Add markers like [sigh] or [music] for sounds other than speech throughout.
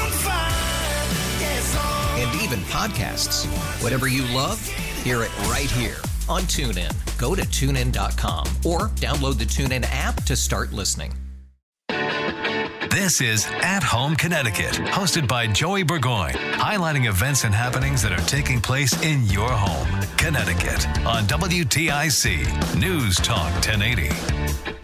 and even podcasts. Whatever you love, hear it right here on TuneIn. Go to tunein.com or download the TuneIn app to start listening. This is At Home Connecticut, hosted by Joey Burgoyne, highlighting events and happenings that are taking place in your home, Connecticut, on WTIC News Talk 1080.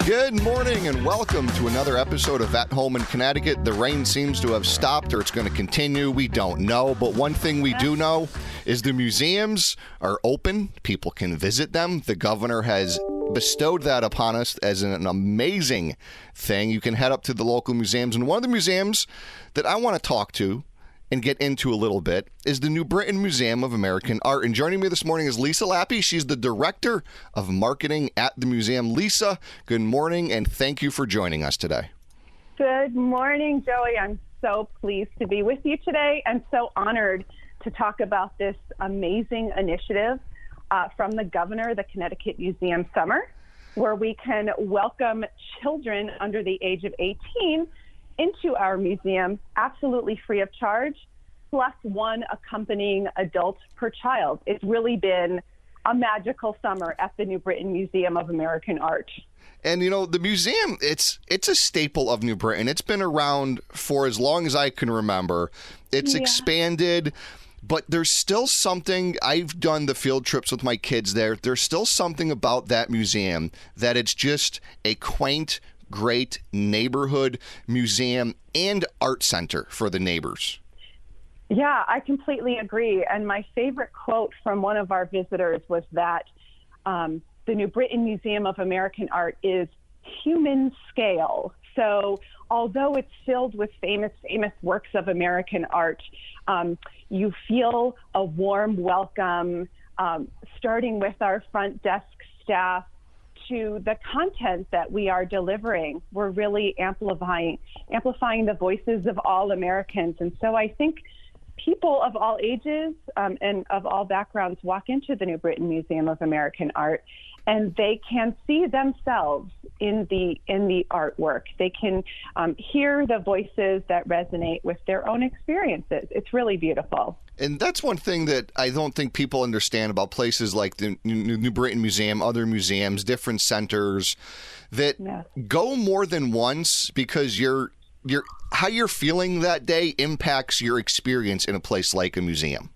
Good morning and welcome to another episode of At Home in Connecticut. The rain seems to have stopped or it's going to continue. We don't know. But one thing we do know is the museums are open. People can visit them. The governor has bestowed that upon us as an amazing thing. You can head up to the local museums. And one of the museums that I want to talk to and get into a little bit is the New Britain Museum of American Art. And joining me this morning is Lisa Lappy. She's the director of marketing at the museum. Lisa, good morning and thank you for joining us today. Good morning, Joey. I'm so pleased to be with you today and so honored to talk about this amazing initiative uh, from the governor, the Connecticut Museum Summer, where we can welcome children under the age of 18 into our museum absolutely free of charge, plus one accompanying adult per child. It's really been a magical summer at the New Britain Museum of American Art. And you know, the museum, it's it's a staple of New Britain. It's been around for as long as I can remember. It's Yeah. expanded, but there's still something I've done the field trips with my kids there. There's still something about that museum that it's just a quaint, great neighborhood museum and art center for the neighbors. Yeah, I completely agree. And my favorite quote from one of our visitors was that um, the New Britain Museum of American Art is human scale. So, although it's filled with famous, famous works of American art, um, you feel a warm welcome, um, starting with our front desk staff to the content that we are delivering. We're really amplifying amplifying the voices of all Americans, and so I think people of all ages um, and of all backgrounds walk into the New Britain Museum of American Art, and they can see themselves in the in the artwork. They can um, hear the voices that resonate with their own experiences. It's really beautiful. And that's one thing that I don't think people understand about places like the New Britain Museum, other museums, different centers that Yes. go more than once because you're you're how you're feeling that day impacts your experience in a place like a museum.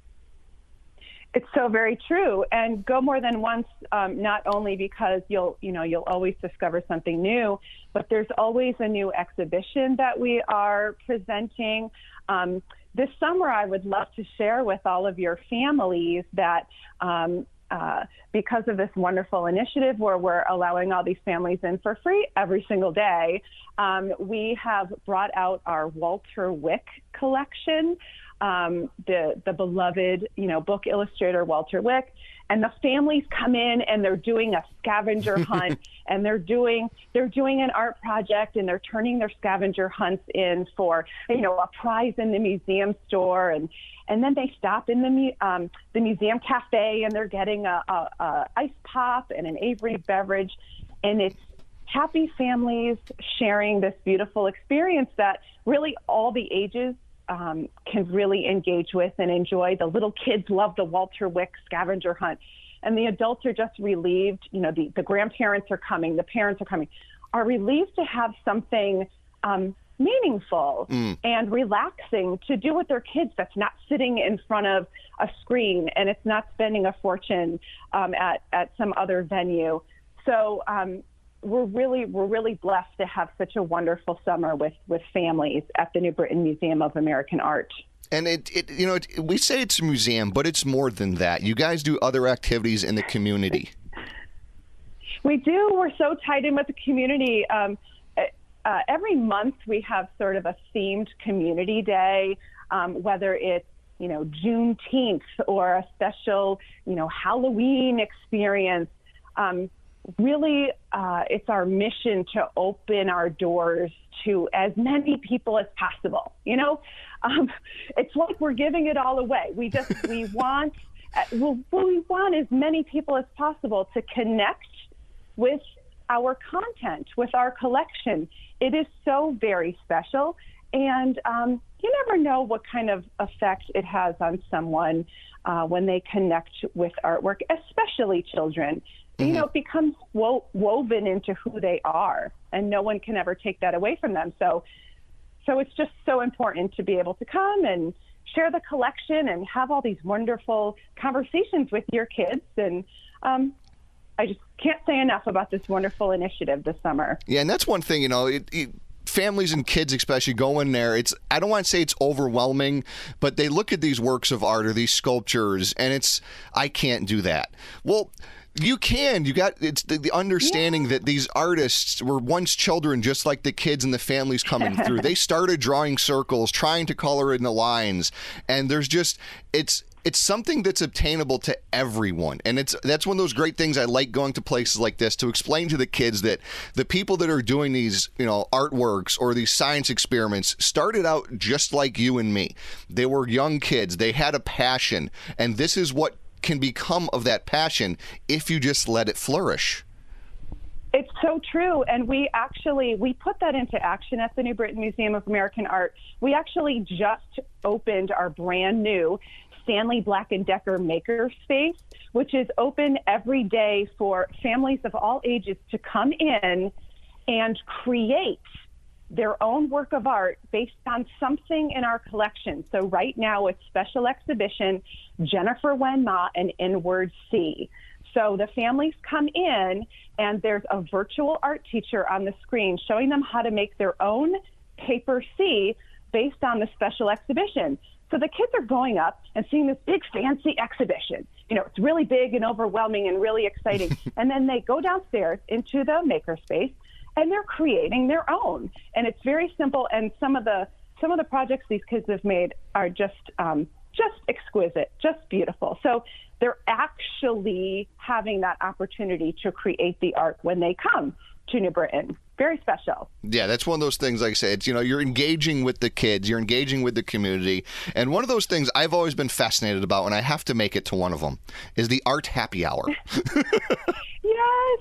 It's so very true, and go more than once. Um, not only because you'll, you know, you'll always discover something new, but there's always a new exhibition that we are presenting. Um, this summer, I would love to share with all of your families that um, uh, because of this wonderful initiative where we're allowing all these families in for free every single day, um, we have brought out our Walter Wick collection, um, the the beloved you know book illustrator Walter Wick, and the families come in and they're doing a scavenger [laughs] hunt and they're doing they're doing an art project and they're turning their scavenger hunts in for you know a prize in the museum store. And and then they stop in the mu- um, the museum cafe and they're getting a, a, a ice pop and an Avery beverage. And it's happy families sharing this beautiful experience that really all the ages um, can really engage with and enjoy. The little kids love the Walter Wick scavenger hunt, and the adults are just relieved. You know, the, the grandparents are coming, the parents are coming, are relieved to have something um, meaningful and relaxing to do with their kids that's not sitting in front of a screen and it's not spending a fortune um, at, at some other venue. So um, we're really we're really blessed to have such a wonderful summer with with families at the New Britain Museum of American Art. And it, it you know, it, we say it's a museum, but it's more than that. You guys do other activities in the community. [laughs] We do. We're so tied in with the community. Um, uh, every month we have sort of a themed community day, um, whether it's you know Juneteenth or a special you know Halloween experience. Um, really, uh, it's our mission to open our doors to as many people as possible. You know, [laughs] um, it's like we're giving it all away. We just [laughs] we want uh, well, we want as many people as possible to connect with our content, with our collection. It is so very special. And um, you never know what kind of effect it has on someone uh, when they connect with artwork, especially children. Mm-hmm. You know, it becomes wo- woven into who they are, and no one can ever take that away from them. So, so it's just so important to be able to come and share the collection and have all these wonderful conversations with your kids. And um, I just can't say enough about this wonderful initiative this summer. Yeah, and that's one thing, you know, it, it, families and kids especially go in there it's i don't want to say it's overwhelming but they look at these works of art or these sculptures and it's i can't do that well you can. You got it's the, the understanding yeah. that these artists were once children, just like the kids and the families coming through. they [laughs] started drawing circles, trying to color in the lines, and there's just it's it's something that's obtainable to everyone and it's that's one of those great things i like going to places like this to explain to the kids that the people that are doing these you know artworks or these science experiments started out just like you and me they were young kids they had a passion and this is what can become of that passion if you just let it flourish it's so true. And we actually we put that into action at the New Britain Museum of American Art. We actually just opened our brand new Stanley Black and Decker Makerspace, which is open every day for families of all ages to come in and create their own work of art based on something in our collection. So right now it's special exhibition Jennifer Wen Ma and Inward Sea. So the families come in and there's a virtual art teacher on the screen showing them how to make their own paper sea based on the special exhibition. So the kids are going up and seeing this big fancy exhibition. You know, it's really big and overwhelming and really exciting. [laughs] and then they go downstairs into the makerspace and they're creating their own. And it's very simple. And some of the some of the projects these kids have made are just um, just exquisite, just beautiful. So they're actually having that opportunity to create the art when they come to New Britain. Very special. Yeah, that's one of those things. Like I said, it's, you know, you're engaging with the kids, you're engaging with the community, and one of those things I've always been fascinated about, and I have to make it to one of them, is the art happy hour. [laughs] [laughs] yes,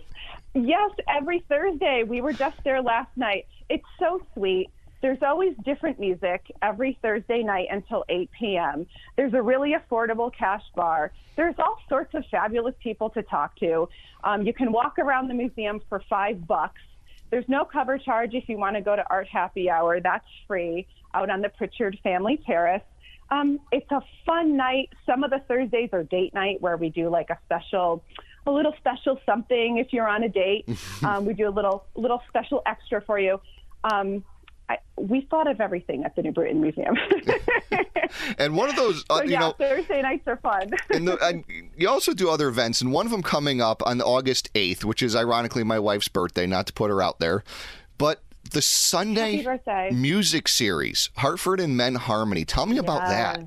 yes. Every Thursday, we were just there last night. It's so sweet. There's always different music every Thursday night until 8 p.m. There's a really affordable cash bar. There's all sorts of fabulous people to talk to. Um, you can walk around the museum for five bucks. There's no cover charge if you want to go to Art Happy Hour. That's free out on the Pritchard Family Terrace. Um, it's a fun night. Some of the Thursdays are date night where we do like a special, a little special something if you're on a date. [laughs] um, we do a little little special extra for you. Um, I, we thought of everything at the New Britain Museum. [laughs] and one of those, uh, so, you yeah, know, Thursday nights are fun. [laughs] and, the, and, you also do other events, and one of them coming up on August 8th, which is ironically my wife's birthday, not to put her out there. But the Sunday music series, Hartford and Men Harmony. Tell me about that.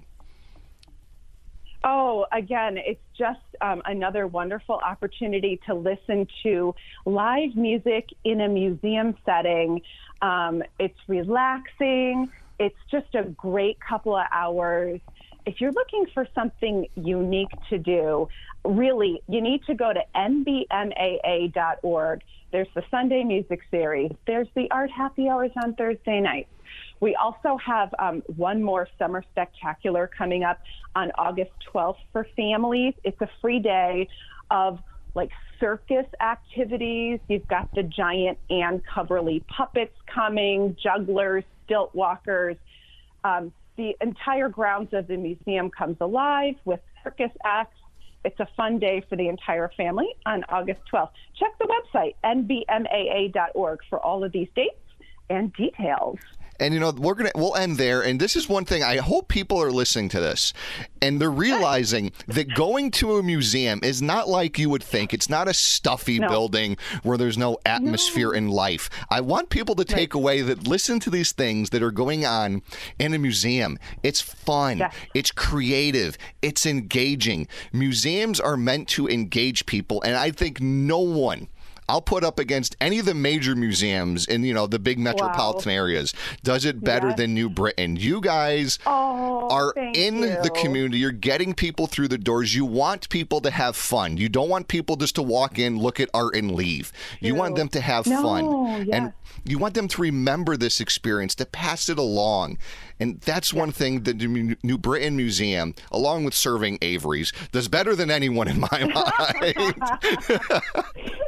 Oh, again, it's just um, another wonderful opportunity to listen to live music in a museum setting. Um, it's relaxing. It's just a great couple of hours. If you're looking for something unique to do, really, you need to go to nbmaa.org. There's the Sunday music series. There's the art happy hours on Thursday nights. We also have um, one more summer spectacular coming up on August 12th for families. It's a free day of like circus activities. You've got the giant Anne Cubberly puppets coming, jugglers, stilt walkers. Um, the entire grounds of the museum comes alive with circus acts. It's a fun day for the entire family on August 12th. Check the website, nbmaa.org, for all of these dates and details. And you know, we're gonna we'll end there. And this is one thing I hope people are listening to this and they're realizing that going to a museum is not like you would think. It's not a stuffy No. building where there's no atmosphere and life. I want people to take away that listen to these things that are going on in a museum. It's fun. Yes. It's creative. It's engaging. Museums are meant to engage people, and I think no one. I'll put up against any of the major museums in you know the big metropolitan areas. Does it better Yes. than New Britain? You guys Oh, are in the community. You're getting people through the doors. You want people to have fun. You don't want people just to walk in, look at art, and leave. You want them to have No, fun, yes. and you want them to remember this experience, to pass it along. And that's one thing that the New Britain Museum, along with serving Avery's, does better than anyone in my [laughs] mind. [laughs]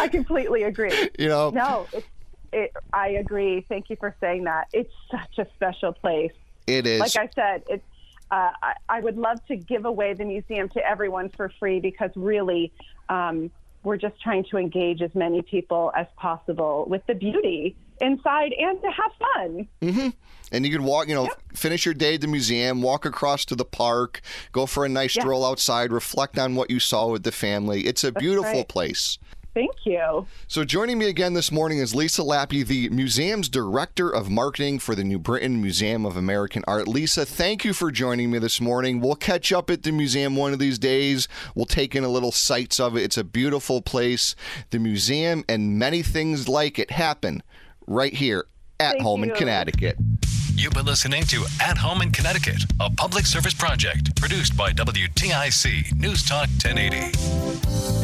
I completely agree. [laughs] You know? No, it's, it, I agree. Thank you for saying that. It's such a special place. it is. Like I said, it's. Uh, I, I would love to give away the museum to everyone for free because really, um, we're just trying to engage as many people as possible with the beauty inside and to have fun. And you can walk, you know, finish your day at the museum, walk across to the park, go for a nice Yeah. stroll outside, reflect on what you saw with the family. It's a beautiful right. place. Thank you. So, joining me again this morning is Lisa Lappy, the museum's director of marketing for the New Britain Museum of American Art. Lisa, thank you for joining me this morning. We'll catch up at the museum one of these days. We'll take in a little sights of it. It's a beautiful place. The museum and many things like it happen right here at Thank home in. Connecticut. You've been listening to At Home in Connecticut, a public service project produced by WTIC News Talk 1080.